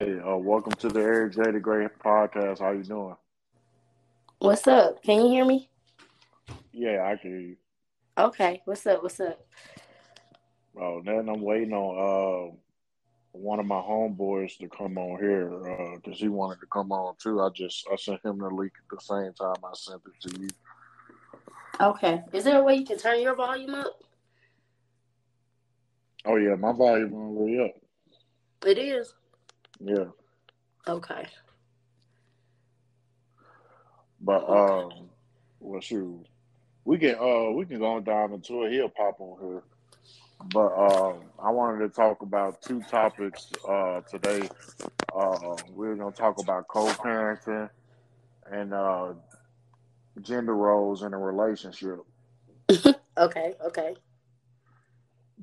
Hey, uh, welcome to the Eric J. the Great podcast. How you doing? What's up? Can you hear me? Yeah, I can hear you. Okay. What's up? What's up? Oh, then I'm waiting on uh, one of my homeboys to come on here because uh, he wanted to come on too. I just I sent him the link at the same time I sent it to you. Okay. Is there a way you can turn your volume up? Oh yeah, my volume way up. It is. Yeah. Okay. But um, well, shoot, we can uh we can go dive into it. He'll pop on here. But um, I wanted to talk about two topics uh today. Uh, we're gonna talk about co-parenting and uh gender roles in a relationship. okay. Okay.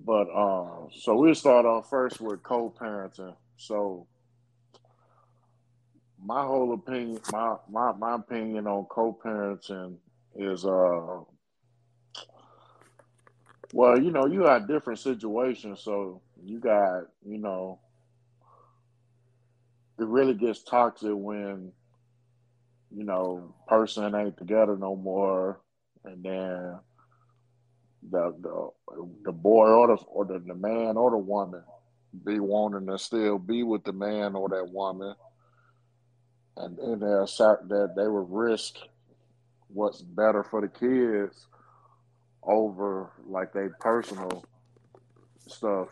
But um, so we'll start off first with co-parenting. So my whole opinion, my my my opinion on co-parenting is uh, well, you know, you got different situations, so you got you know, it really gets toxic when you know person ain't together no more, and then the the the boy or the or the, the man or the woman be wanting to still be with the man or that woman and then they're that they would risk what's better for the kids over like their personal stuff.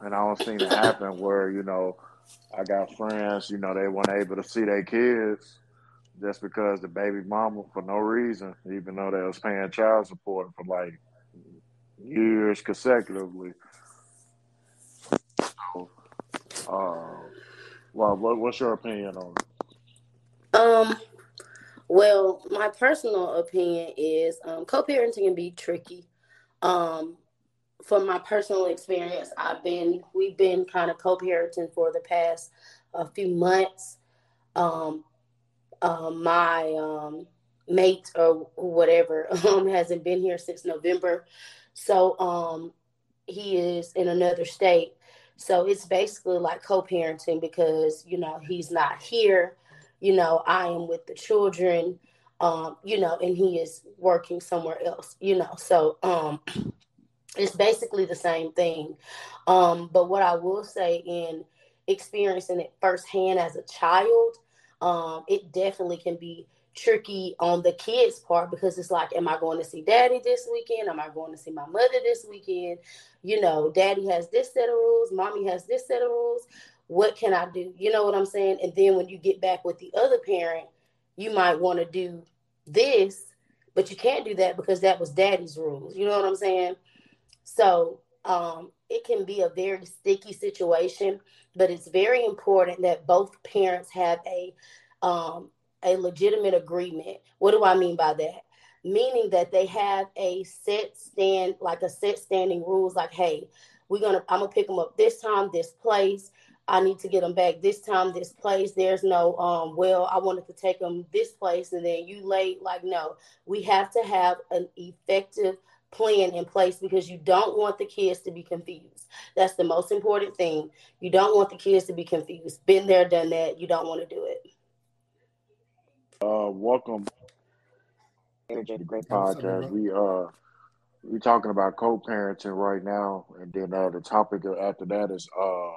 And I don't see it happen where, you know, I got friends, you know, they weren't able to see their kids just because the baby mama for no reason, even though they was paying child support for like years consecutively. So, uh, well, what, what's your opinion on it? Um, well, my personal opinion is um, co-parenting can be tricky. Um, from my personal experience, I've been we've been kind of co-parenting for the past a few months. Um, uh, my um, mate or whatever um, hasn't been here since November, so um, he is in another state. So it's basically like co-parenting because you know he's not here you know, I am with the children, um, you know, and he is working somewhere else, you know. So um it's basically the same thing. Um, but what I will say in experiencing it firsthand as a child, um, it definitely can be tricky on the kids' part because it's like, am I going to see daddy this weekend? Am I going to see my mother this weekend? You know, daddy has this set of rules, mommy has this set of rules what can I do? You know what I'm saying? And then when you get back with the other parent, you might want to do this, but you can't do that because that was daddy's rules. You know what I'm saying? So um, it can be a very sticky situation, but it's very important that both parents have a um, a legitimate agreement. What do I mean by that? Meaning that they have a set stand, like a set standing rules, like, hey, we're gonna, I'm gonna pick them up this time, this place I need to get them back this time, this place. There's no, um, well, I wanted to take them this place and then you late. Like, no, we have to have an effective plan in place because you don't want the kids to be confused. That's the most important thing. You don't want the kids to be confused. Been there, done that. You don't want to do it. Uh, welcome to the Great Podcast. We uh we're talking about co-parenting right now, and then uh, the topic after that is uh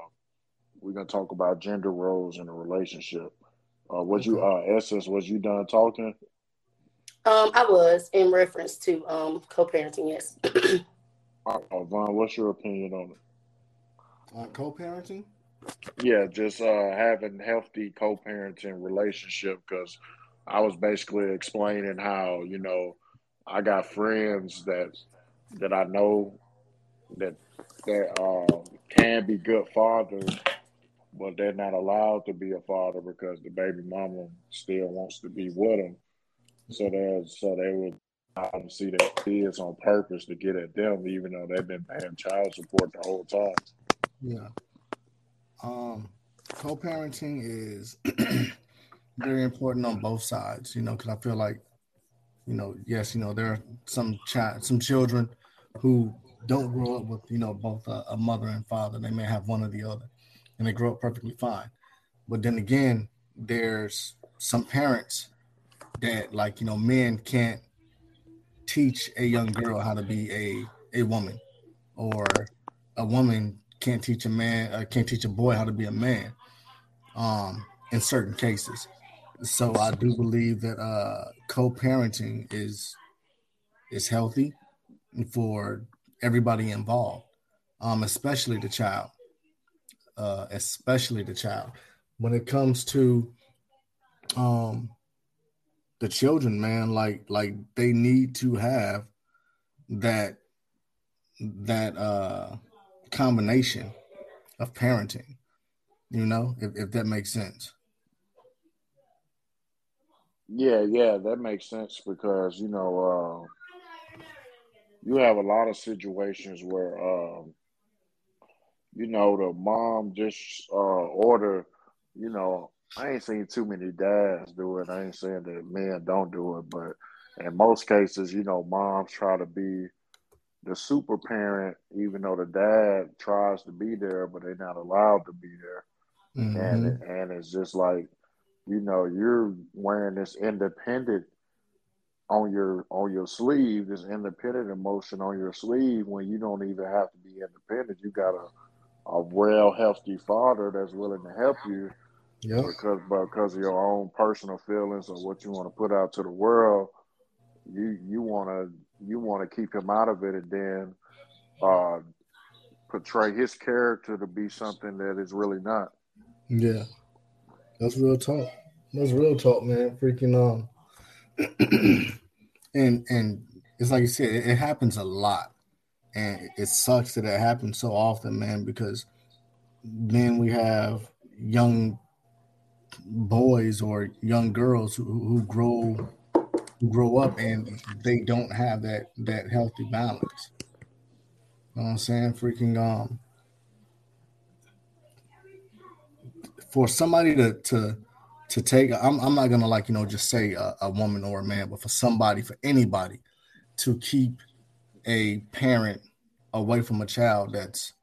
we're gonna talk about gender roles in a relationship. Uh, was you uh essence? Was you done talking? Um, I was in reference to um co-parenting. Yes. uh, Vaughn, what's your opinion on it? Uh, co-parenting. Yeah, just uh, having healthy co-parenting relationship because I was basically explaining how you know I got friends that that I know that that uh, can be good fathers but they're not allowed to be a father because the baby mama still wants to be with them. So they so they would see their kids on purpose to get at them, even though they've been paying child support the whole time. Yeah. Um, co-parenting is very important on both sides, you know, because I feel like, you know, yes, you know, there are some child, some children who don't grow up with, you know, both a, a mother and father. They may have one or the other and they grow up perfectly fine. But then again, there's some parents that like you know men can't teach a young girl how to be a a woman, or a woman can't teach a man uh, can't teach a boy how to be a man. Um, in certain cases, so I do believe that uh, co-parenting is is healthy for everybody involved, um, especially the child, uh, especially the child. When it comes to um, the children, man, like like they need to have that that uh combination of parenting, you know, if, if that makes sense. Yeah, yeah, that makes sense because you know uh, you have a lot of situations where um, you know the mom just uh, order, you know, I ain't seen too many dads do it. I ain't saying that men don't do it, but in most cases, you know, moms try to be the super parent, even though the dad tries to be there, but they're not allowed to be there. Mm-hmm. And and it's just like, you know, you're wearing this independent on your on your sleeve, this independent emotion on your sleeve when you don't even have to be independent. You got a well healthy father that's willing to help you Yep. Because because of your own personal feelings or what you want to put out to the world, you you want to you want to keep him out of it and then uh, portray his character to be something that is really not. Yeah, that's real talk. That's real talk, man. Freaking um, and and it's like you said, it, it happens a lot, and it sucks that it happens so often, man. Because then we have young boys or young girls who, who grow who grow up and they don't have that that healthy balance. You know what I'm saying? Freaking um for somebody to to to take I'm I'm not gonna like, you know, just say a, a woman or a man, but for somebody, for anybody to keep a parent away from a child that's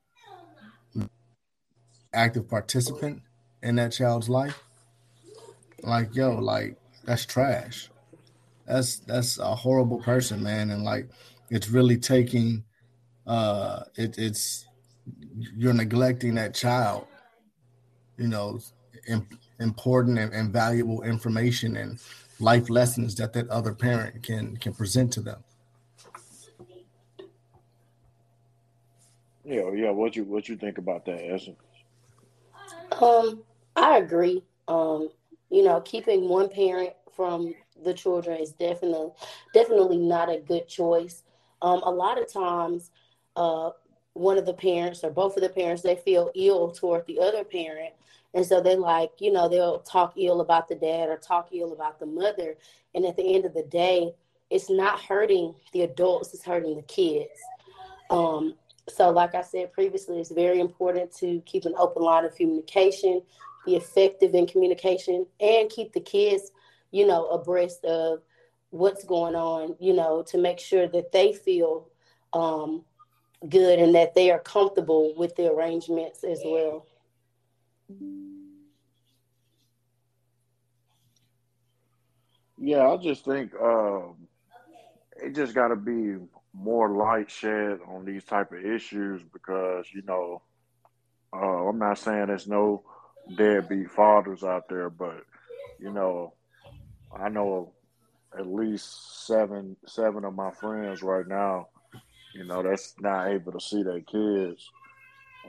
active participant in that child's life like, yo, like that's trash. That's that's a horrible person, man. And like it's really taking uh it, it's you're neglecting that child, you know, important and, and valuable information and life lessons that that other parent can can present to them. Yeah, yeah. What you what you think about that, Essence? Um, I agree. Um, you know, keeping one parent from the children is definitely definitely not a good choice. Um, a lot of times, uh, one of the parents or both of the parents they feel ill toward the other parent, and so they like you know they'll talk ill about the dad or talk ill about the mother, and at the end of the day, it's not hurting the adults; it's hurting the kids. Um, so, like I said previously, it's very important to keep an open line of communication be effective in communication and keep the kids, you know, abreast of what's going on, you know, to make sure that they feel um, good and that they are comfortable with the arrangements as well. Yeah, I just think um, it just got to be more light shed on these type of issues because you know uh, I'm not saying there's no deadbeat fathers out there, but you know, I know at least seven seven of my friends right now, you know, that's not able to see their kids,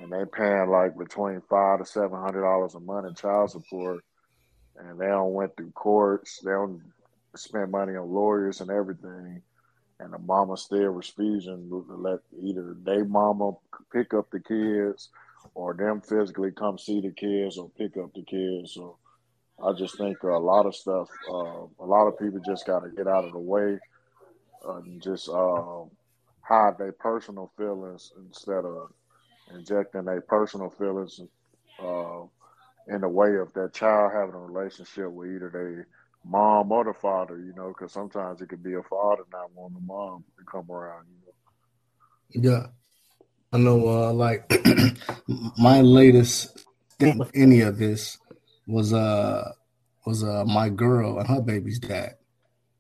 and they paying like between five to seven hundred dollars a month in child support, and they don't went through courts, they don't spend money on lawyers and everything, and the mama still refusing to let either they mama pick up the kids or them physically come see the kids or pick up the kids. So I just think a lot of stuff, uh, a lot of people just got to get out of the way and just uh, hide their personal feelings instead of injecting their personal feelings uh, in the way of that child having a relationship with either their mom or the father, you know, because sometimes it could be a father not wanting the mom to come around, you know. Yeah. I know, uh, like my latest thing with any of this was uh was uh my girl and her baby's dad.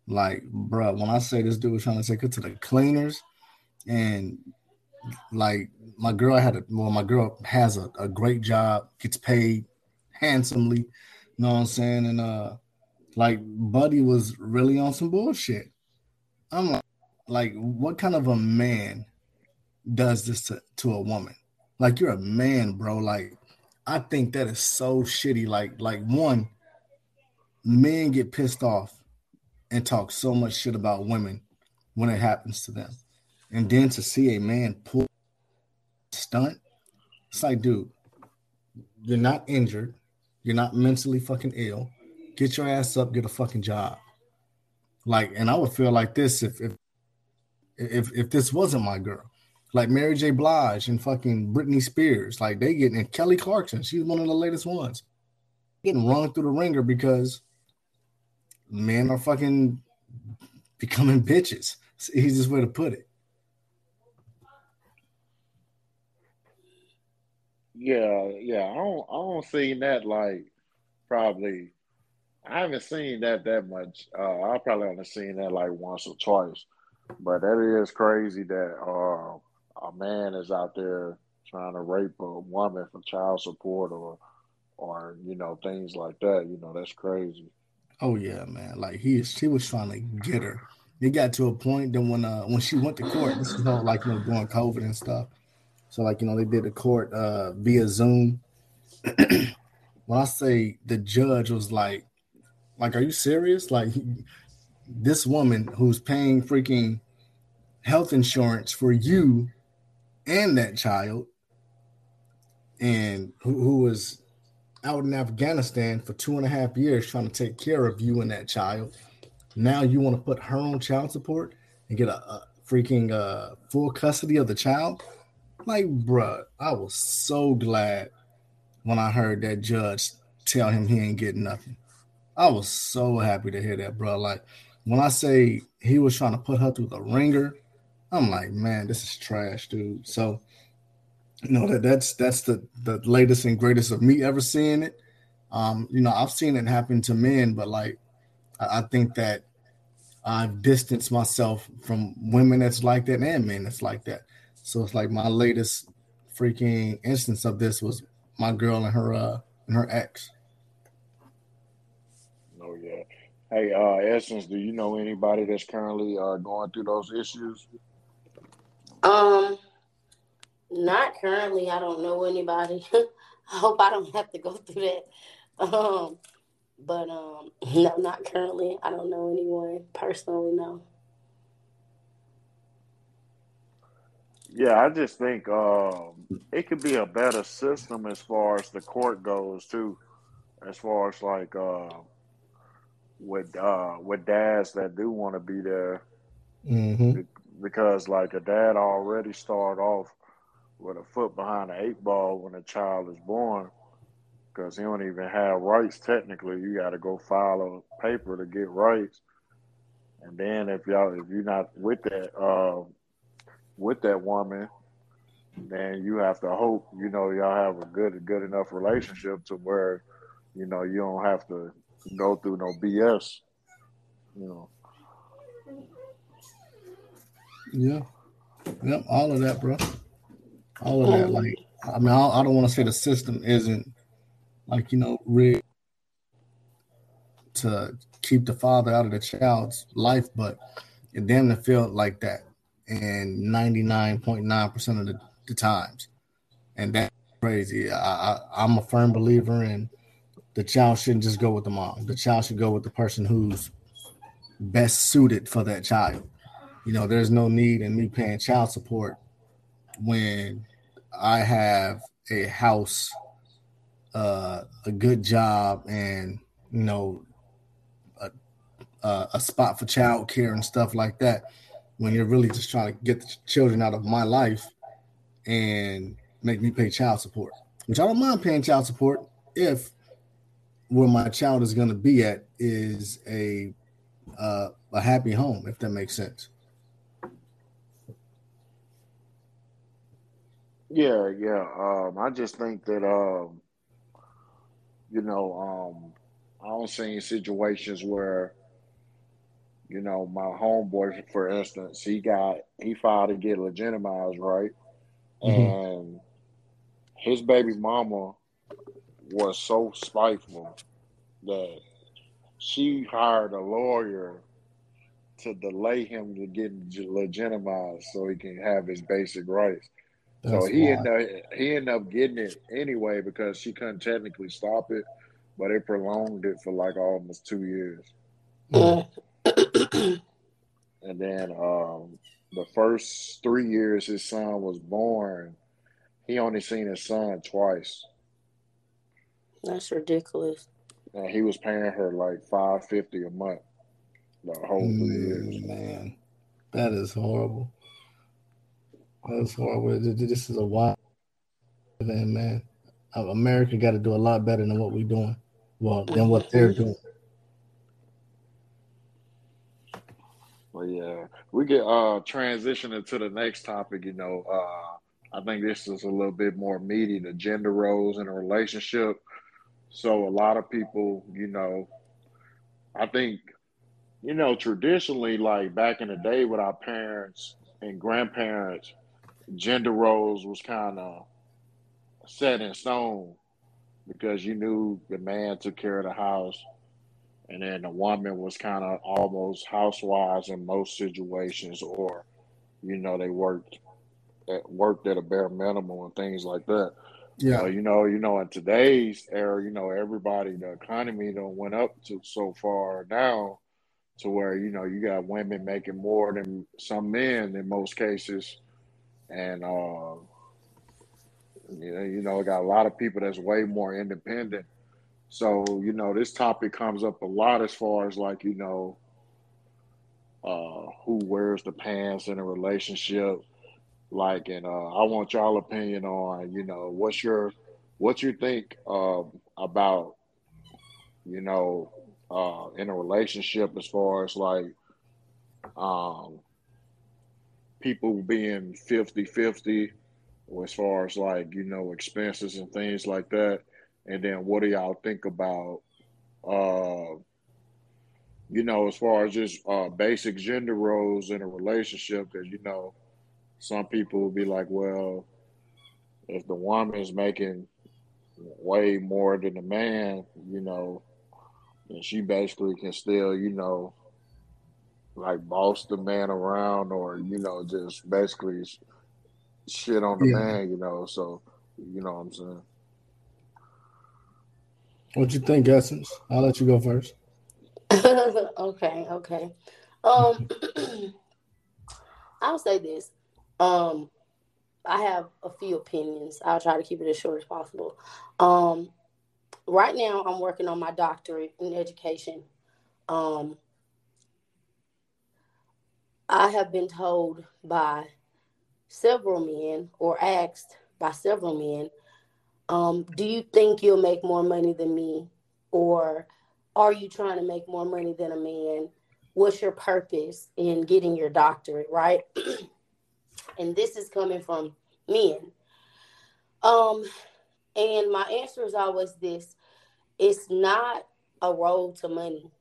Like, bro, when I say this dude was trying to take her to the cleaners, and like my girl had a well, my girl has a, a great job, gets paid handsomely, you know what I'm saying? And uh like Buddy was really on some bullshit. I'm like, like, what kind of a man does this to, to a woman? Like you're a man, bro. Like, I think that is so shitty. Like, like one, men get pissed off and talk so much shit about women when it happens to them. And then to see a man pull stunt, it's like, dude, you're not injured, you're not mentally fucking ill. Get your ass up, get a fucking job. Like, and I would feel like this if if if, if this wasn't my girl. Like Mary J. Blige and fucking Britney Spears, like they getting and Kelly Clarkson, she's one of the latest ones, getting run through the wringer because men are fucking becoming bitches. It's the easiest way to put it. Yeah, yeah. I don't I don't see that like probably I haven't seen that that much. Uh, I probably only seen that like once or twice. But that is crazy that uh, a man is out there trying to rape a woman for child support or or you know things like that. You know that's crazy. Oh yeah, man. Like he she was trying to get her. It got to a point that when uh when she went to court, this is all like you know during COVID and stuff. So like you know they did the court uh via Zoom. when I say the judge was like, like, are you serious? Like this woman who's paying freaking health insurance for you and that child, and who, who was out in Afghanistan for two and a half years trying to take care of you and that child. Now you want to put her on child support and get a, a freaking uh, full custody of the child? Like, bruh, I was so glad when I heard that judge tell him he ain't getting nothing. I was so happy to hear that, bro. Like, when I say he was trying to put her through the wringer, I'm like, man, this is trash, dude. So, you know that that's that's the the latest and greatest of me ever seeing it. Um, you know, I've seen it happen to men, but like, I, I think that I've distanced myself from women that's like that and men that's like that. So it's like my latest freaking instance of this was my girl and her uh and her ex. Oh yeah. Hey, uh Essence, do you know anybody that's currently uh going through those issues? Um, not currently. I don't know anybody. I hope I don't have to go through that. Um, but um, no, not currently. I don't know anyone personally. No. Yeah, I just think um, it could be a better system as far as the court goes too, as far as like uh, with uh, with dads that do want to be there, Mm-hmm. because like a dad already start off with a foot behind the eight ball when a child is born, because he don't even have rights technically. You got to go file a paper to get rights, and then if y'all if you're not with that uh, with that woman, then you have to hope you know y'all have a good good enough relationship to where you know you don't have to go through no BS. You know. Yeah. Yep. All of that, bro. All of that. Oh. Like, I mean, I, I don't want to say the system isn't like you know rigged to keep the father out of the child's life, but it damn near feel like that in ninety nine point nine percent of the, the times, and that's crazy. I, I I'm a firm believer in the child shouldn't just go with the mom. The child should go with the person who's best suited for that child. You know, there's no need in me paying child support when I have a house, uh, a good job, and you know, a, a, a spot for child care and stuff like that. When you're really just trying to get the children out of my life and make me pay child support, which I don't mind paying child support if where my child is going to be at is a uh, a happy home, if that makes sense. Yeah, yeah. Um, I just think that um, you know, um, I don't see situations where, you know, my homeboy, for instance, he got he filed to get legitimized, right? Mm-hmm. And his baby mama was so spiteful that she hired a lawyer to delay him to get legitimized so he can have his basic rights. That's so he ended up he ended up getting it anyway because she couldn't technically stop it, but it prolonged it for like almost two years. and then um, the first three years his son was born, he only seen his son twice. That's ridiculous. And he was paying her like five fifty a month the whole three years. Man, that is horrible. That's horrible. This is a wild event, man. America got to do a lot better than what we're doing. Well, than what they're doing. Well, yeah, we get uh transitioning to the next topic. You know, uh, I think this is a little bit more meaty: the gender roles in a relationship. So a lot of people, you know, I think, you know, traditionally, like back in the day with our parents and grandparents, gender roles was kind of set in stone because you knew the man took care of the house and then the woman was kind of almost housewives in most situations or you know they worked at, worked at a bare minimum and things like that yeah uh, you know you know in today's era you know everybody the economy don't went up to so far now to where you know you got women making more than some men in most cases and uh, you know, you know, got a lot of people that's way more independent. So you know, this topic comes up a lot as far as like you know, uh, who wears the pants in a relationship. Like, and uh, I want y'all opinion on you know what's your what you think uh, about you know uh, in a relationship as far as like um people being 50 50 as far as like, you know, expenses and things like that. And then what do y'all think about, uh, you know, as far as just uh, basic gender roles in a relationship? Because, you know, some people will be like, well, if the woman is making way more than the man, you know, and she basically can still, you know, like boss the man around or you know just basically shit on the yeah. man you know so you know what i'm saying? What do you think essence? I'll let you go first. Okay okay. Um i'll say this um i have a few opinions i'll try to keep it as short as possible um right now i'm working on my doctorate in education um I have been told by several men or asked by several men, um, do you think you'll make more money than me? Or are you trying to make more money than a man? What's your purpose in getting your doctorate, right? and this is coming from men. Um, and my answer is always this it's not a road to money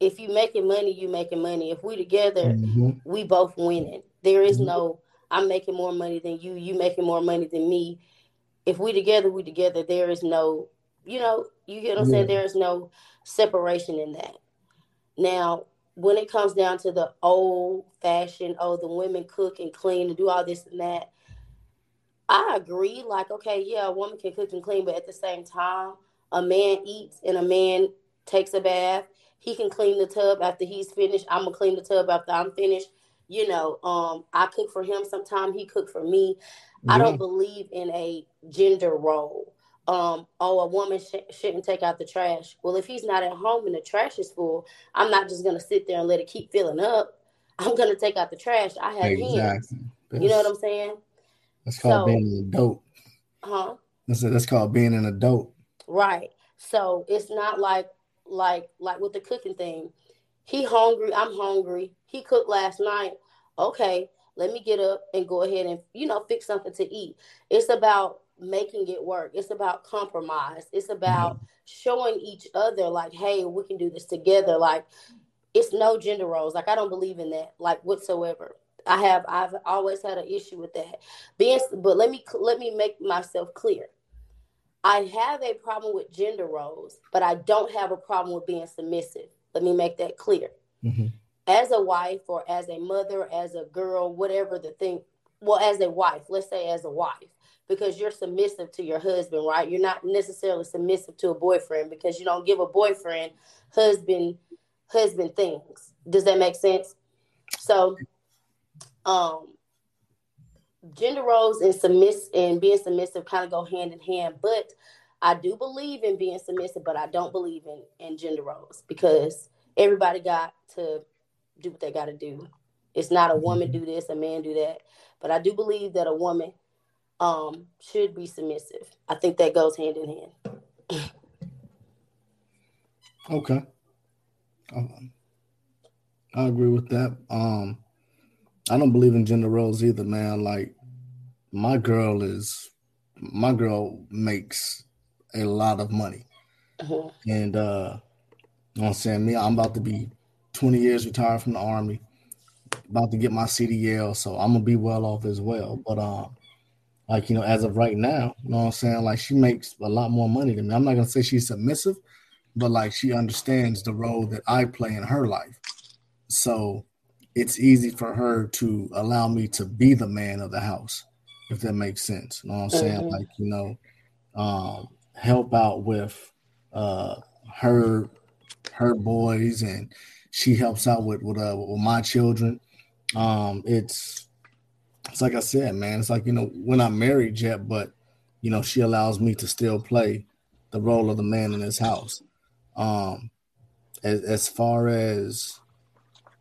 if you making money, you making money. If we together, mm-hmm. we both winning. There is mm-hmm. no I'm making more money than you, you making more money than me. If we together, we together. There is no, you know, you get what I'm yeah. saying? There is no separation in that. Now, when it comes down to the old fashioned, oh, the women cook and clean and do all this and that, I agree. Like, okay, yeah, a woman can cook and clean, but at the same time, a man eats and a man takes a bath he can clean the tub after he's finished. I'm gonna clean the tub after I'm finished. You know, um, I cook for him. Sometimes he cook for me. Yeah. I don't believe in a gender role. Um, oh, a woman sh- shouldn't take out the trash. Well, if he's not at home and the trash is full, I'm not just gonna sit there and let it keep filling up. I'm gonna take out the trash. I have exactly. hands. That's, you know what I'm saying? That's called so, being an adult. Huh? That's that's called being an adult. Right. So it's not like like like with the cooking thing. He hungry, I'm hungry. He cooked last night. Okay, let me get up and go ahead and you know fix something to eat. It's about making it work. It's about compromise. It's about mm-hmm. showing each other like, hey, we can do this together. Like it's no gender roles. Like I don't believe in that, like whatsoever. I have I've always had an issue with that. Being but let me let me make myself clear. I have a problem with gender roles, but I don't have a problem with being submissive. Let me make that clear. Mm-hmm. As a wife or as a mother, as a girl, whatever the thing, well, as a wife, let's say as a wife, because you're submissive to your husband, right? You're not necessarily submissive to a boyfriend because you don't give a boyfriend husband husband things. Does that make sense? So um gender roles and submiss and being submissive kind of go hand in hand, but I do believe in being submissive, but I don't believe in in gender roles because everybody got to do what they got to do. It's not a woman do this, a man do that, but I do believe that a woman um should be submissive. I think that goes hand in hand. okay. Um, I agree with that. Um, I don't believe in gender roles either, man. Like my girl is, my girl makes a lot of money, uh-huh. and uh, you know what I'm saying. Me, I'm about to be 20 years retired from the army, about to get my CDL, so I'm gonna be well off as well. But um, like you know, as of right now, you know what I'm saying. Like she makes a lot more money than me. I'm not gonna say she's submissive but like she understands the role that I play in her life. So it's easy for her to allow me to be the man of the house, if that makes sense. You know what I'm saying? Mm-hmm. Like, you know, um, help out with uh her her boys and she helps out with with, uh, with my children. Um, it's it's like I said, man. It's like you know we're not married yet, but you know she allows me to still play the role of the man in this house. Um, as, as far as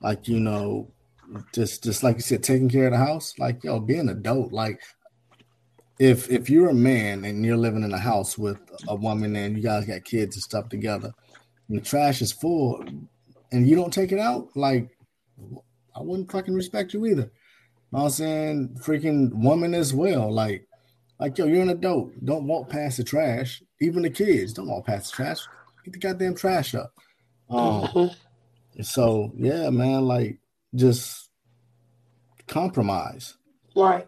like you know, just just like you said, taking care of the house, like yo, being adult. Like if if you're a man and you're living in a house with a woman and you guys got kids and stuff together, the trash is full, and you don't take it out, like I wouldn't fucking respect you either. You know what I'm saying? Freaking woman as well. Like, like yo, you're an adult. Don't walk past the trash. Even the kids don't walk past the trash. Get the goddamn trash up. Um, mm-hmm. so yeah, man, like just compromise. Right.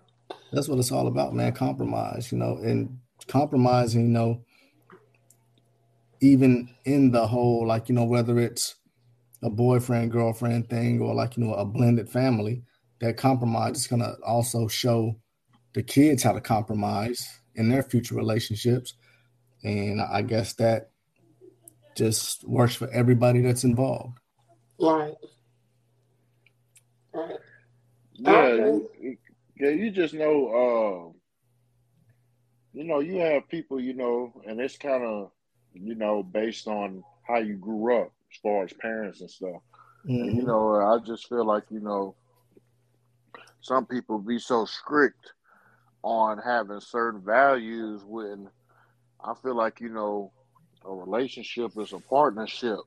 That's what it's all about, man. Compromise, you know, and compromising, you know, even in the whole, like, you know, whether it's a boyfriend, girlfriend thing or like, you know, a blended family, that compromise is gonna also show the kids how to compromise in their future relationships. And I guess that just works for everybody that's involved. Right. Right. Yeah, you, yeah, you just know, uh, you know, you have people, you know, and it's kind of, you know, based on how you grew up as far as parents and stuff. Mm-hmm. And, you know, I just feel like, you know, some people be so strict on having certain values when I feel like, you know, a relationship is a partnership.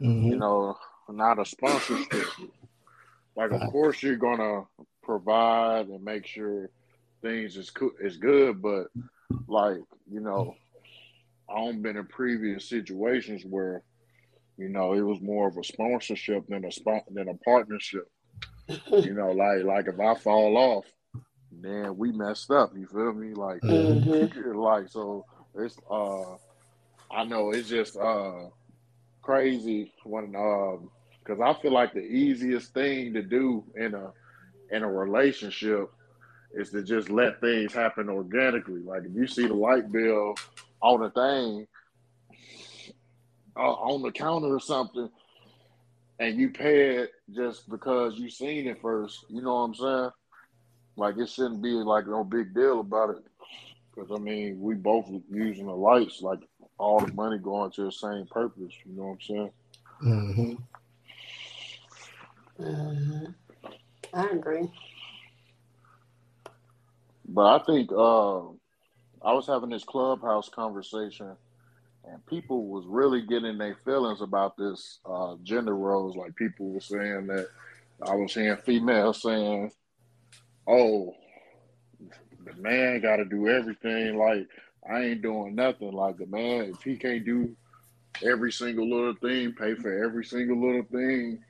Mm-hmm. You know, not a sponsorship. like, of course, you're gonna provide and make sure things is co- is good, but like, you know, I've been in previous situations where, you know, it was more of a sponsorship than a spot than a partnership. You know, like like if I fall off, man, we messed up. You feel me? Like, mm-hmm. like so it's uh I know it's just uh, crazy when because um, I feel like the easiest thing to do in a in a relationship is to just let things happen organically. Like if you see the light bill on a thing uh, on the counter or something, and you pay it just because you seen it first, you know what I'm saying? Like it shouldn't be like no big deal about it. Because I mean, we both using the lights. Like all the money going to the same purpose. You know what I'm saying? Mm-hmm. Mm-hmm. I agree. But I think uh, I was having this clubhouse conversation, and people was really getting their feelings about this uh, gender roles. Like people were saying that I was hearing females saying, "Oh, the man got to do everything. Like I ain't doing nothing. Like the man, if he can't do every single little thing, pay for every single little thing,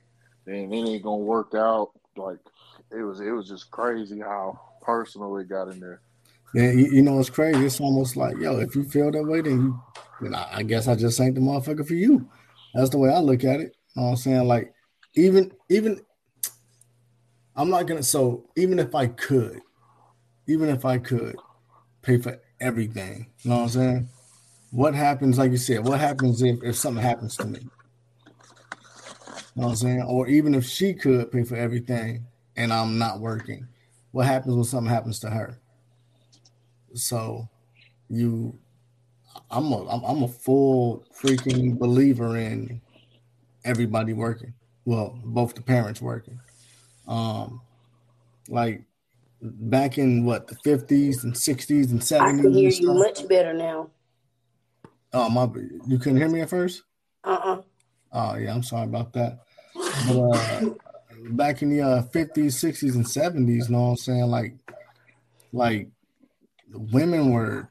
then it ain't gonna work out. Like it was, it was just crazy how personal it got in there. Yeah, you, you know it's crazy. It's almost like, yo, if you feel that way, then you, then I, I guess I just ain't the motherfucker for you. That's the way I look at it. You know what I'm saying? Like, even even I'm not gonna so even if I could, even if I could pay for everything, you know what I'm saying? What happens, like you said, what happens if, if something happens to me? You know what I'm saying? Or even if she could pay for everything and I'm not working, what happens when something happens to her? So you I'm a I'm, I'm a full freaking believer in everybody working. Well, both the parents working. Um, like back in what the fifties and sixties and seventies. I can hear you much better now. Oh my! You couldn't hear me at first. Uh uh-uh. uh Oh yeah, I'm sorry about that. But uh, back in the uh, 50s, 60s, and 70s, you know what I'm saying? Like, like women were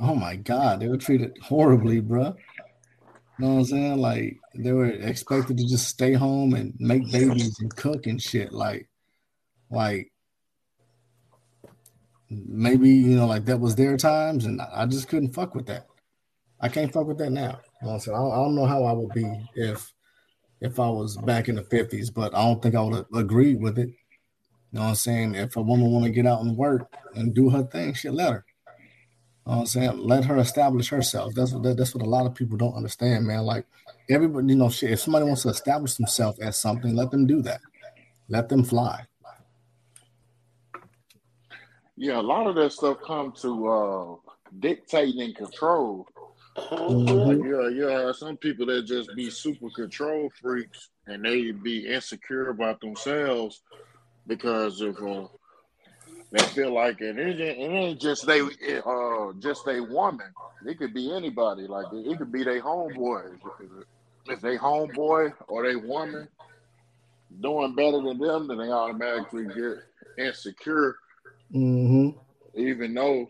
oh my god, they were treated horribly, bro. You know what I'm saying? Like they were expected to just stay home and make babies and cook and shit. Like, like maybe you know, like that was their times, and I just couldn't fuck with that. I can't fuck with that now. You know what I'm saying? I don't know how I would be if if I was back in the 50s, but I don't think I would agree with it. You know what I'm saying? If a woman want to get out and work and do her thing, shit, let her. You know what I'm saying? Let her establish herself. That's what that's what a lot of people don't understand, man. Like everybody, you know, shit. If somebody wants to establish themselves as something, let them do that. Let them fly. Yeah, a lot of that stuff come to uh, dictating and control. Mm-hmm. Yeah, yeah. Some people that just be super control freaks and they be insecure about themselves because of uh, they feel like it. It ain't, it ain't just they, uh, just a woman. It could be anybody. Like it could be their homeboy. If they homeboy or they woman doing better than them, then they automatically get insecure. Mm-hmm. Even though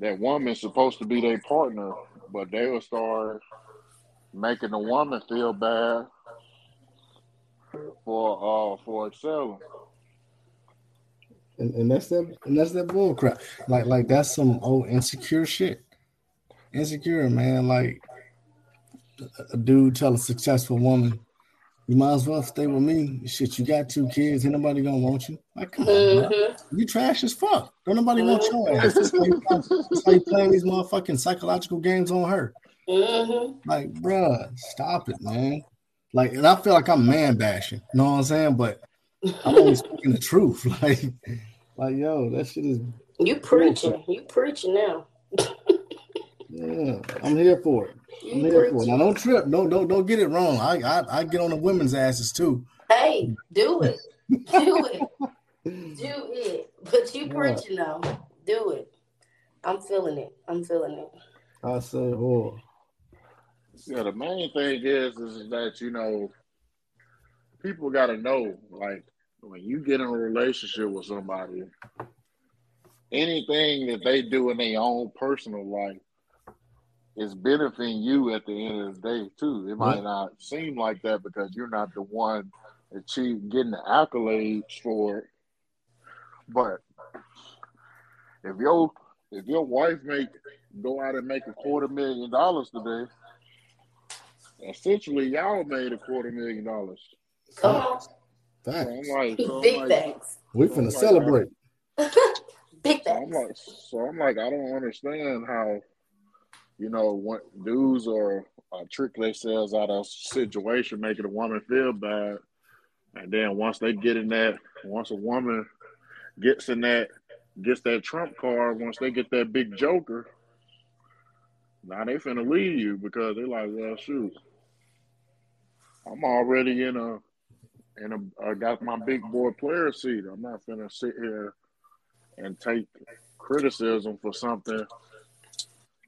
that woman's supposed to be their partner, but they will start making the woman feel bad for uh for excelling and, and that's that and that's that bull crap. Like like that's some old insecure shit. Insecure, man. Like a dude tell a successful woman, you might as well stay with me. Shit, you got two kids, ain't nobody gonna want you. Like, come mm-hmm. on, bro. you trash as fuck. Don't nobody mm-hmm. want your ass. That's why, you, that's why you playing these motherfucking psychological games on her. Mm-hmm. Like, bruh, stop it, man. Like, and I feel like I'm man bashing. You know what I'm saying? But I'm only speaking the truth. Like, like, yo, that shit is. You preaching. You preaching now. yeah, I'm here for it. I'm here for it. Now, don't trip. Don't don't don't get it wrong. I I, I get on the women's asses too. Hey, do it. do it. Do it. But you preaching now. Do it. I'm feeling it. I'm feeling it. I say, oh. Yeah, the main thing is is that you know people got to know like when you get in a relationship with somebody, anything that they do in their own personal life is benefiting you at the end of the day too. It might not seem like that because you're not the one achieve getting the accolades for it. But if your if your wife make go out and make a quarter million dollars today, essentially y'all made a quarter million dollars. Come on. Thanks. So like, so Big like, thanks. We finna like, celebrate. Big so I'm like, so I'm like, I don't understand how, you know, what dudes are uh, trick themselves out of situation, making a woman feel bad, and then once they get in that, once a woman gets in that, gets that trump card, once they get that big joker, now they finna leave you because they're like, well, shoot, I'm already in a and I got my big boy player seat. I'm not gonna sit here and take criticism for something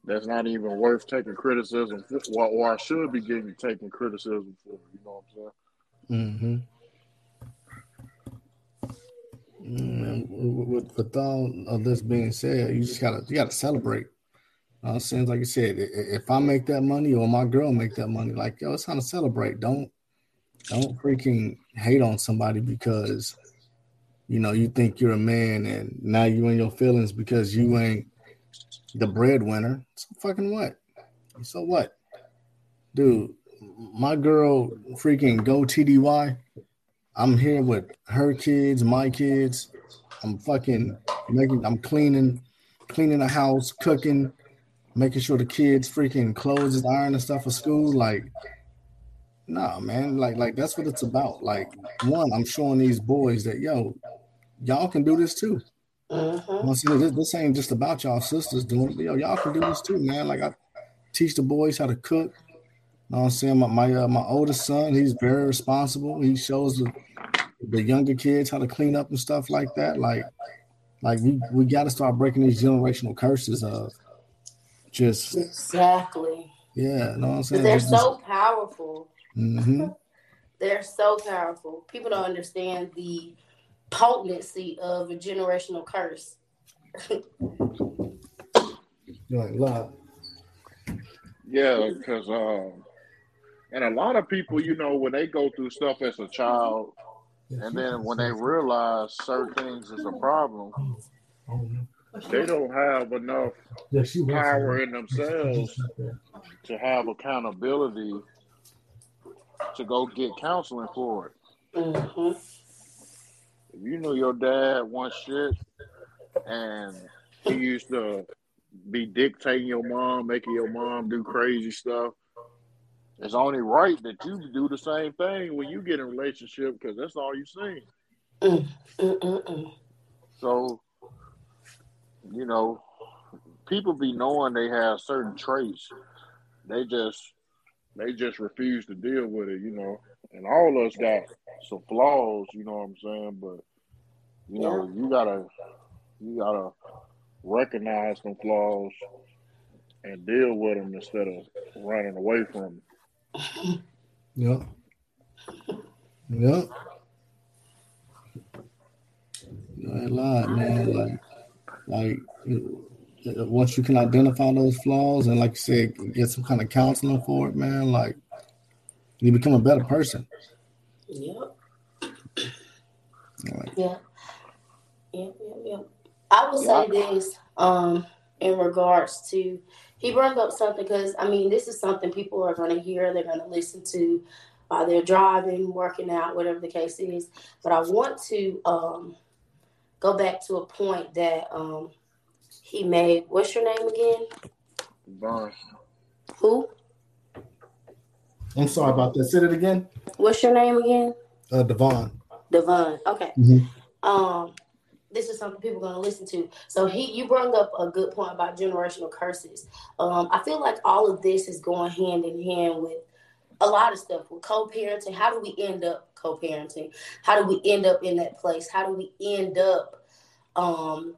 that's not even worth taking criticism for, or I should be getting taken criticism for. You know what I'm saying? Mm-hmm. Mm, with, with all of this being said, you just gotta you gotta celebrate. Uh, seems like you said, if I make that money or my girl make that money, like yo, it's time to celebrate. Don't don't freaking hate on somebody because you know you think you're a man and now you in your feelings because you ain't the breadwinner. So fucking what? So what, dude? My girl freaking go TDY. I'm here with her kids, my kids. I'm fucking making. I'm cleaning, cleaning the house, cooking, making sure the kids freaking clothes is ironed and stuff for school. Like, nah, man. Like, like that's what it's about. Like, one, I'm showing these boys that yo, y'all can do this too. Mm-hmm. This, this, ain't just about y'all sisters doing it. Yo, y'all can do this too, man. Like I teach the boys how to cook. You know what I'm saying? My my, uh, my oldest son, he's very responsible. He shows the, the younger kids how to clean up and stuff like that. Like like we, we gotta start breaking these generational curses of just exactly. Yeah, you know what I'm saying? They're so powerful. Mm-hmm. they're so powerful. People don't understand the potency of a generational curse. like love. Yeah, because um, and a lot of people, you know, when they go through stuff as a child, and then when they realize certain things is a problem, they don't have enough power in themselves to have accountability to go get counseling for it. Mm-hmm. If you know your dad wants shit and he used to be dictating your mom, making your mom do crazy stuff, it's only right that you do the same thing when you get in a relationship because that's all you see. Mm, mm, mm, so, you know, people be knowing they have certain traits. They just they just refuse to deal with it, you know. And all of us got some flaws, you know what I'm saying? But you know, you gotta you gotta recognize some flaws and deal with them instead of running away from them. Yeah. Yeah. A lot, man. Like, like once you can identify those flaws and, like you said, get some kind of counseling for it, man. Like, you become a better person. Yep. Like, yeah. Yeah, yeah, yeah. I will say this um, in regards to he brought up something because I mean this is something people are going to hear, they're going to listen to while they're driving, working out, whatever the case is. But I want to um, go back to a point that um, he made. What's your name again? Devon. Who? I'm sorry about that. Say it again. What's your name again? Uh, Devon. Devon. Okay. Mm-hmm. Um, this is something people are going to listen to. So he, you brought up a good point about generational curses. Um, I feel like all of this is going hand in hand with a lot of stuff with co-parenting. How do we end up co-parenting? How do we end up in that place? How do we end up um,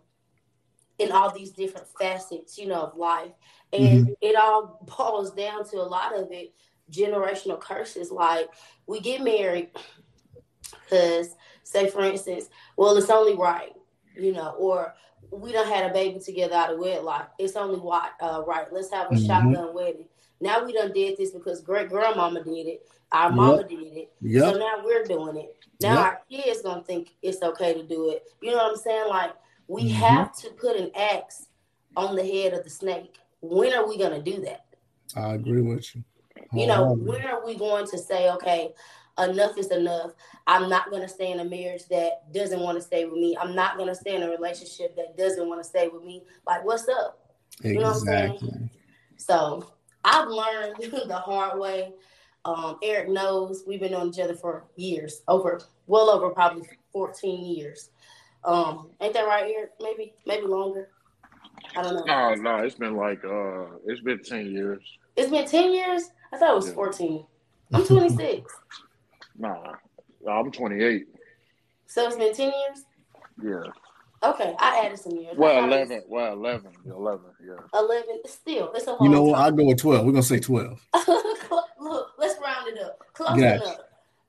in all these different facets, you know, of life? And mm-hmm. it all boils down to a lot of it generational curses. Like we get married because, say, for instance, well, it's only right you know, or we don't had a baby together out of wedlock. It's only what uh, right. Let's have a mm-hmm. shotgun wedding. Now we done did this because great grandmama did it. Our yep. mama did it. Yep. So now we're doing it. Now yep. our kids gonna think it's okay to do it. You know what I'm saying? Like we mm-hmm. have to put an axe on the head of the snake. When are we gonna do that? I agree with you. You know, when are we going to say, okay, enough is enough. I'm not going to stay in a marriage that doesn't want to stay with me. I'm not going to stay in a relationship that doesn't want to stay with me. Like, what's up? Exactly. You know what I'm saying? So I've learned the hard way. Um, Eric knows we've been on each other for years, over well over probably 14 years. Um, ain't that right, Eric? Maybe, maybe longer. I don't know. No, no, it's been like uh, it's been 10 years. It's been 10 years. I thought it was yeah. 14. I'm 26. Nah, I'm 28. So it's been 10 years? Yeah. Okay, I added some years. Well, 11. Was... Well, 11. 11, yeah. 11. Still, it's a long You know what? I'll go with 12. We're going to say 12. Look, let's round it up. Close enough.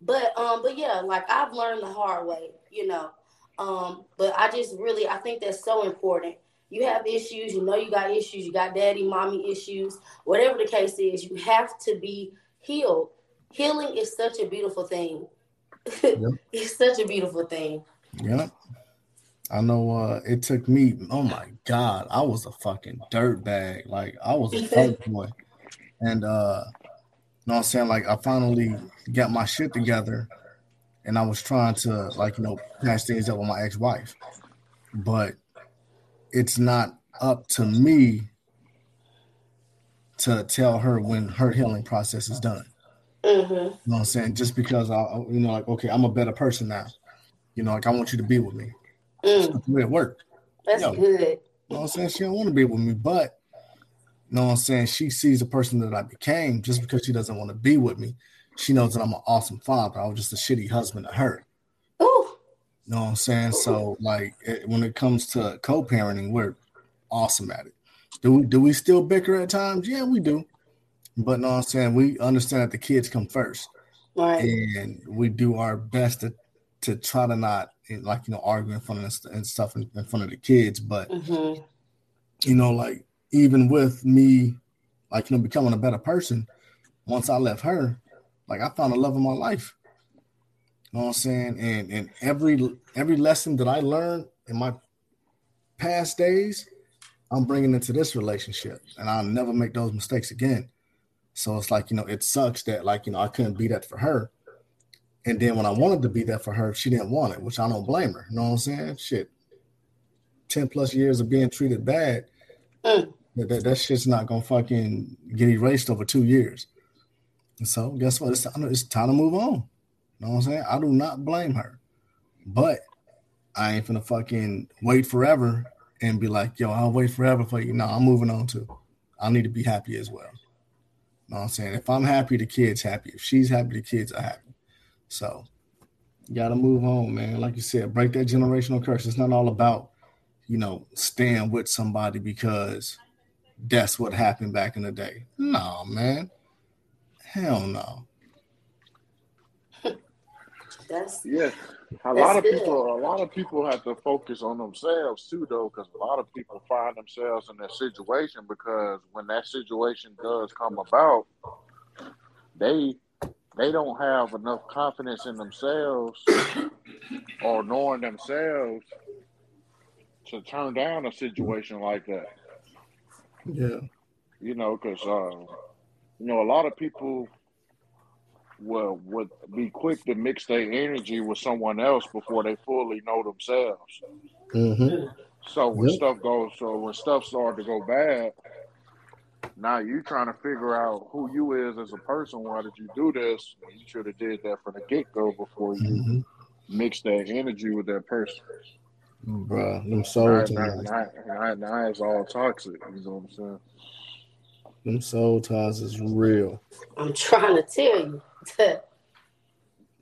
But, um, but yeah, like I've learned the hard way, you know. Um, but I just really I think that's so important. You have issues, you know you got issues, you got daddy, mommy issues, whatever the case is, you have to be healed. Healing is such a beautiful thing. Yep. it's such a beautiful thing. Yep. I know uh it took me, oh my god, I was a fucking dirt bag. Like I was a fuck boy. And uh you know what I'm saying? Like I finally got my shit together and I was trying to like, you know, patch things up with my ex-wife. But it's not up to me to tell her when her healing process is done. Mm-hmm. You know what I'm saying? Just because I, you know, like, okay, I'm a better person now. You know, like I want you to be with me. Mm. Way it worked. That's know, good. You know what I'm saying? She don't want to be with me, but you know what I'm saying? She sees the person that I became just because she doesn't want to be with me. She knows that I'm an awesome father. I was just a shitty husband to her. Ooh. You know what I'm saying? So, like, it, when it comes to co-parenting, we're awesome at it. Do we do we still bicker at times? Yeah, we do. But you know what I'm saying? We understand that the kids come first. Right. And we do our best to to try to not like you know argue in front of and stuff in, in front of the kids. But mm-hmm. you know, like even with me, like you know, becoming a better person, once I left her, like I found a love of my life. You know what I'm saying? And and every every lesson that I learned in my past days, I'm bringing into this relationship, and I'll never make those mistakes again. So it's like you know, it sucks that like you know I couldn't be that for her, and then when I wanted to be that for her, she didn't want it, which I don't blame her. You know what I'm saying? Shit, ten plus years of being treated bad, mm. that, that that shit's not gonna fucking get erased over two years. And so guess what? It's time, to, it's time to move on. You know what I'm saying? I do not blame her, but I ain't gonna fucking wait forever and be like, yo, I'll wait forever for you. No, I'm moving on too. I need to be happy as well. You know what I'm saying? If I'm happy, the kid's happy. If she's happy, the kids are happy. So you gotta move on, man. Like you said, break that generational curse. It's not all about, you know, staying with somebody because that's what happened back in the day. No, man. Hell no. That's yeah. A lot of good. people, a lot of people have to focus on themselves too, though, because a lot of people find themselves in that situation because when that situation does come about, they they don't have enough confidence in themselves or knowing themselves to turn down a situation like that. Yeah, you know, because uh, you know a lot of people will would be quick to mix their energy with someone else before they fully know themselves. Mm-hmm. So when yep. stuff goes, so when stuff starts to go bad, now you trying to figure out who you is as a person. Why did you do this? You should have did that from the get go before you mm-hmm. mix that energy with that person. Bro, them soul ties. Now, now, now, now it's all toxic. You know what I'm saying? Them soul ties is real. I'm trying to tell you.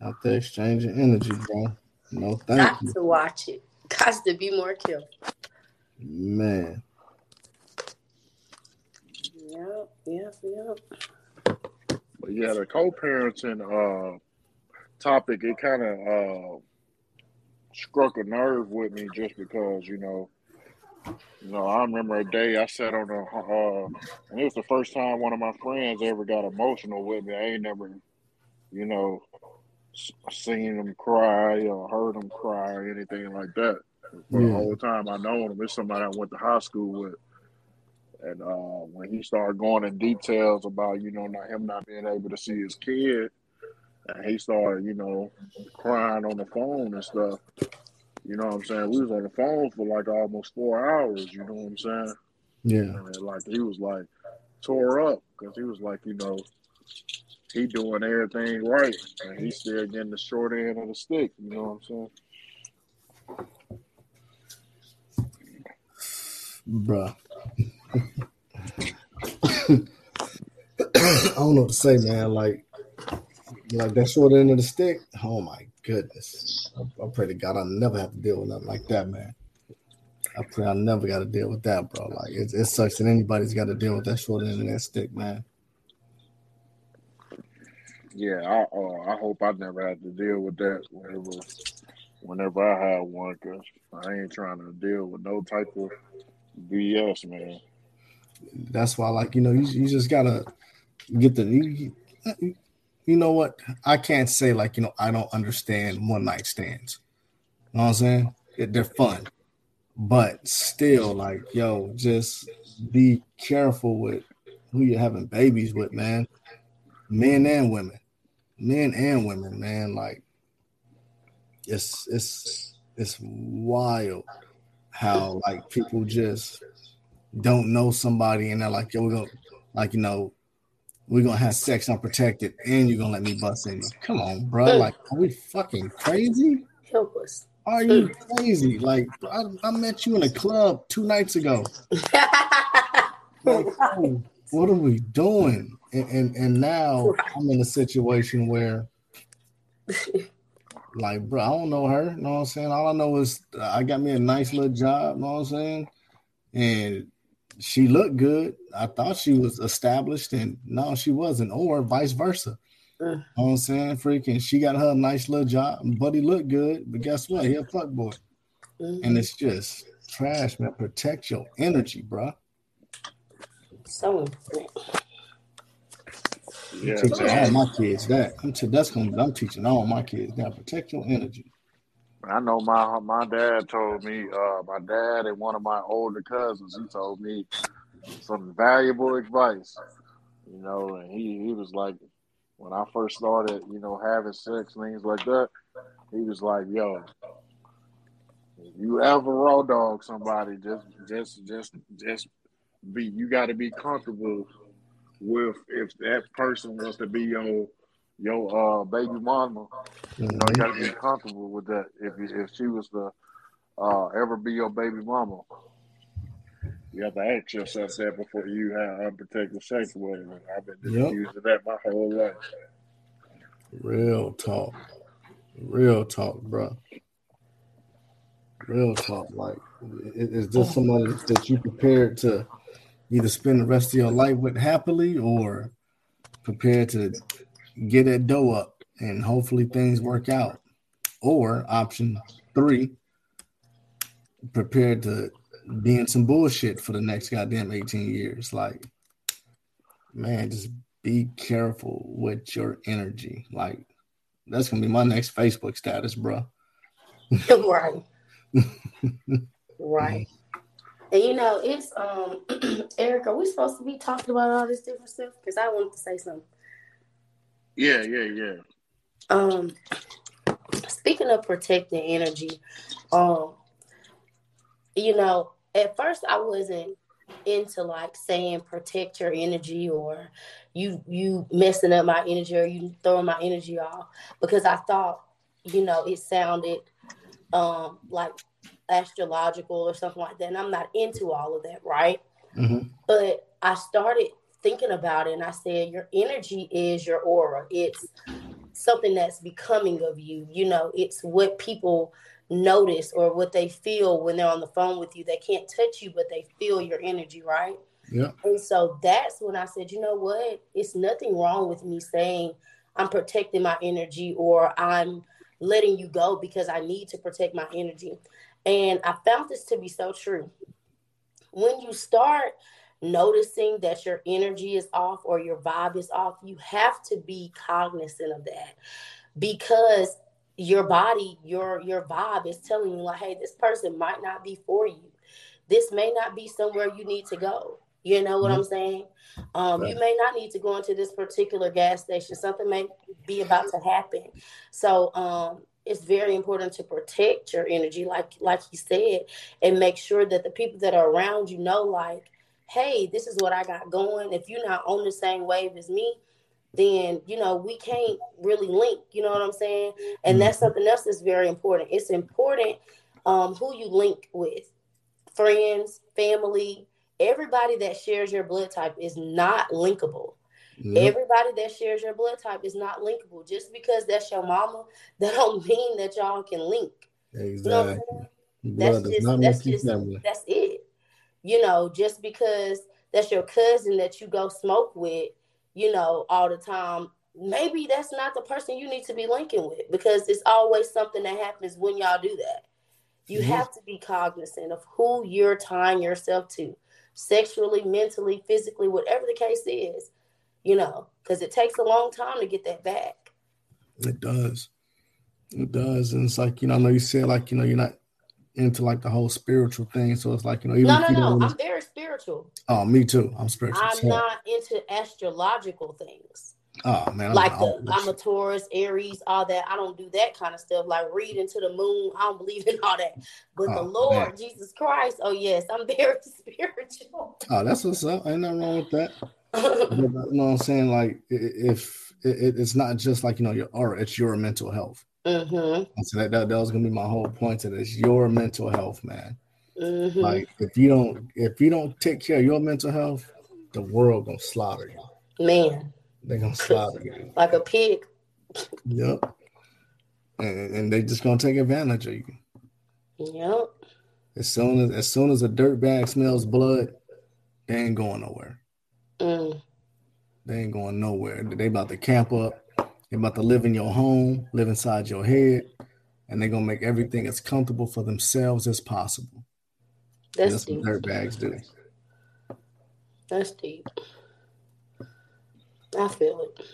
Out there exchanging energy, bro. No, thank Got you. to watch it. Got to be more careful. Man. Yep, yep, yep. But yeah, the co-parenting uh, topic it kind of uh, struck a nerve with me just because you know you know, I remember a day I sat on a, uh, and it was the first time one of my friends ever got emotional with me. I ain't never, you know, seen him cry or heard him cry or anything like that. For yeah. the whole time I know him, it's somebody I went to high school with. And uh, when he started going in details about, you know, not him not being able to see his kid, and he started, you know, crying on the phone and stuff. You know what I'm saying? We was on the phone for like almost four hours. You know what I'm saying? Yeah. And like he was like tore up because he was like, you know, he doing everything right, and he's still getting the short end of the stick. You know what I'm saying? Bruh. I don't know what to say, man. Like, like that short end of the stick. Oh my goodness. I, I pray to God I never have to deal with nothing like that, man. I pray I never got to deal with that, bro. Like it, it sucks that anybody's got to deal with that short end of that stick, man. Yeah, I uh, I hope I never have to deal with that whenever whenever I have one, cause I ain't trying to deal with no type of BS, man. That's why, like you know, you, you just gotta get the. You, you know what? I can't say like you know I don't understand one night stands. You know what I'm saying? They're fun, but still, like yo, just be careful with who you're having babies with, man. Men and women, men and women, man. Like it's it's it's wild how like people just don't know somebody and they're like, yo, we're gonna like you know, we're gonna have sex unprotected and you're gonna let me bust in you. Come on, bro. Like, are we fucking crazy? Help us. Are you crazy? Like, I, I met you in a club two nights ago. like, oh, what are we doing? And, and and now I'm in a situation where like, bro, I don't know her. You know what I'm saying? All I know is I got me a nice little job. You know what I'm saying? And she looked good. I thought she was established, and no, she wasn't, or vice versa. Uh, you know what I'm saying? Freaking, she got her a nice little job. Buddy looked good, but guess what? He a fuck boy. Mm-hmm. And it's just trash, man. Protect your energy, bro. So. Yeah, I'm teaching all my kids that. I'm t- that's gonna. I'm teaching all my kids now. Protect your energy. I know my my dad told me. Uh, my dad and one of my older cousins. He told me some valuable advice. You know, and he he was like, when I first started, you know, having sex, things like that. He was like, "Yo, if you ever raw dog somebody, just just just just be. You got to be comfortable with if that person wants to be your your uh, baby mama. Mm-hmm. You know, you got to be comfortable with that. If if she was to uh, ever be your baby mama, you have to ask yourself that before you have unprotected sex with her. I've been yep. using that my whole life. Real talk, real talk, bro. Real talk. Like, is this somebody that you prepared to? either spend the rest of your life with happily or prepared to get that dough up and hopefully things work out. Or option three, prepare to be in some bullshit for the next goddamn 18 years. Like, man, just be careful with your energy. Like, that's gonna be my next Facebook status, bro. right. right. And you know, it's um Eric, are we supposed to be talking about all this different stuff? Because I wanted to say something. Yeah, yeah, yeah. Um speaking of protecting energy, um, you know, at first I wasn't into like saying protect your energy or you you messing up my energy or you throwing my energy off because I thought, you know, it sounded um like astrological or something like that. And I'm not into all of that, right? Mm-hmm. But I started thinking about it and I said, Your energy is your aura. It's something that's becoming of you. You know, it's what people notice or what they feel when they're on the phone with you. They can't touch you, but they feel your energy, right? Yeah. And so that's when I said, you know what? It's nothing wrong with me saying I'm protecting my energy or I'm letting you go because I need to protect my energy. And I found this to be so true. When you start noticing that your energy is off or your vibe is off, you have to be cognizant of that because your body, your your vibe is telling you like, hey, this person might not be for you. This may not be somewhere you need to go. You know what mm-hmm. I'm saying? Um, right. You may not need to go into this particular gas station. Something may be about to happen. So um, it's very important to protect your energy, like like you said, and make sure that the people that are around you know, like, hey, this is what I got going. If you're not on the same wave as me, then you know we can't really link. You know what I'm saying? And that's mm-hmm. something else that's very important. It's important um, who you link with, friends, family, everybody that shares your blood type is not linkable. Yep. Everybody that shares your blood type is not linkable. Just because that's your mama, that don't mean that y'all can link. Exactly. You know that's just that's just family. that's it. You know, just because that's your cousin that you go smoke with, you know, all the time, maybe that's not the person you need to be linking with because it's always something that happens when y'all do that. You mm-hmm. have to be cognizant of who you're tying yourself to, sexually, mentally, physically, whatever the case is, you know, because it takes a long time to get that back. It does. It does. And it's like, you know, I know you said like, you know, you're not into like the whole spiritual thing. So it's like, you know, even no, no, no. I'm very spiritual. Oh, me too. I'm spiritual. I'm not into astrological things. Oh man, like the I'm a Taurus, Aries, all that. I don't do that kind of stuff. Like reading to the moon. I don't believe in all that. But oh, the Lord man. Jesus Christ, oh yes, I'm very spiritual. Oh, that's what's up. Ain't nothing wrong with that. you know what I'm saying? Like if it, it's not just like you know your or it's your mental health. Mm-hmm. So that, that that was gonna be my whole point. That it's your mental health, man. Mm-hmm. Like if you don't if you don't take care of your mental health, the world gonna slaughter you. Man, they're gonna slaughter you like a pig. Yep. And, and they just gonna take advantage of you. Yep. As soon as as soon as a dirt bag smells blood, they ain't going nowhere. Mm. They ain't going nowhere. They about to camp up. They about to live in your home, live inside your head, and they're gonna make everything as comfortable for themselves as possible. That's, that's deep. what dirt bags do. That's deep. I feel it.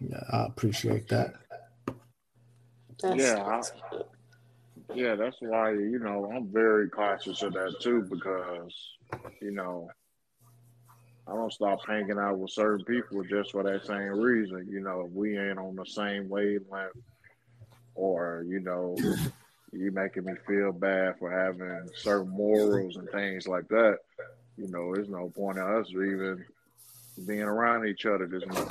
Yeah, I appreciate that. That's yeah, I, yeah, that's why you know I'm very cautious of that too because you know I don't stop hanging out with certain people just for that same reason. You know, if we ain't on the same wavelength, or you know, you making me feel bad for having certain morals and things like that. You know, there's no point in us even being around each other this much.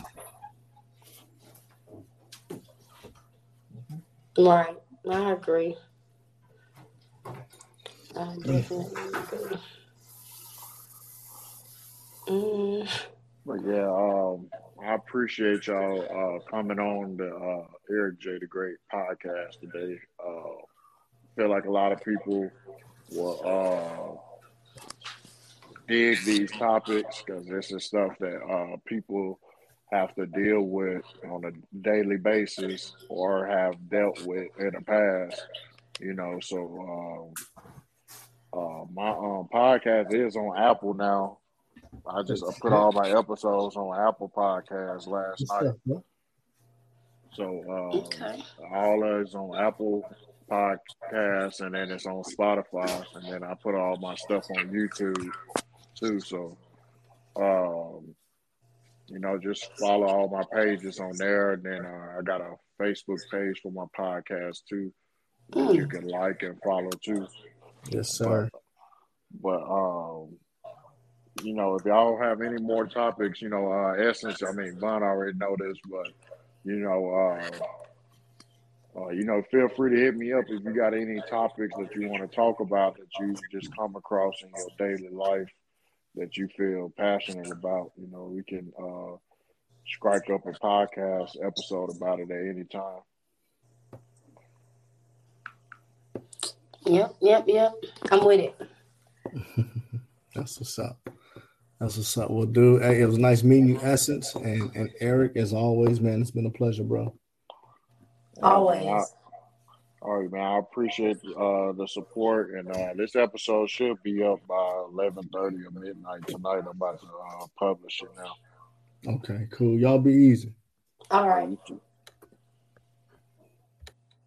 Right. I agree. I definitely agree. Mm. But yeah, um, I appreciate y'all uh, coming on the uh, Eric J. the Great podcast today. Uh, feel like a lot of people will uh, dig these topics because this is stuff that uh, people have to deal with on a daily basis or have dealt with in the past. You know, so um, uh, my um, podcast is on Apple now. I just I put all my episodes on Apple Podcasts last night. So um, okay. all of it's on Apple Podcasts, and then it's on Spotify, and then I put all my stuff on YouTube too. So, um, you know, just follow all my pages on there, and then uh, I got a Facebook page for my podcast too. Mm. You can like and follow too. Yes, sir. But, but um, you know, if y'all have any more topics, you know, uh, Essence, I mean, Von already know this, but, you know, uh, uh, you know, feel free to hit me up if you got any topics that you want to talk about that you just come across in your daily life that you feel passionate about. You know, we can uh, strike up a podcast episode about it at any time. Yep, yep, yep. I'm with it. That's what's up. That's what's up. We'll do. Hey, it was nice meeting you, Essence, and and Eric. As always, man, it's been a pleasure, bro. Always. all right, man. I appreciate uh, the support, and uh, this episode should be up by eleven thirty or midnight tonight. I'm about to uh, publish it now. Okay, cool. Y'all be easy. All right.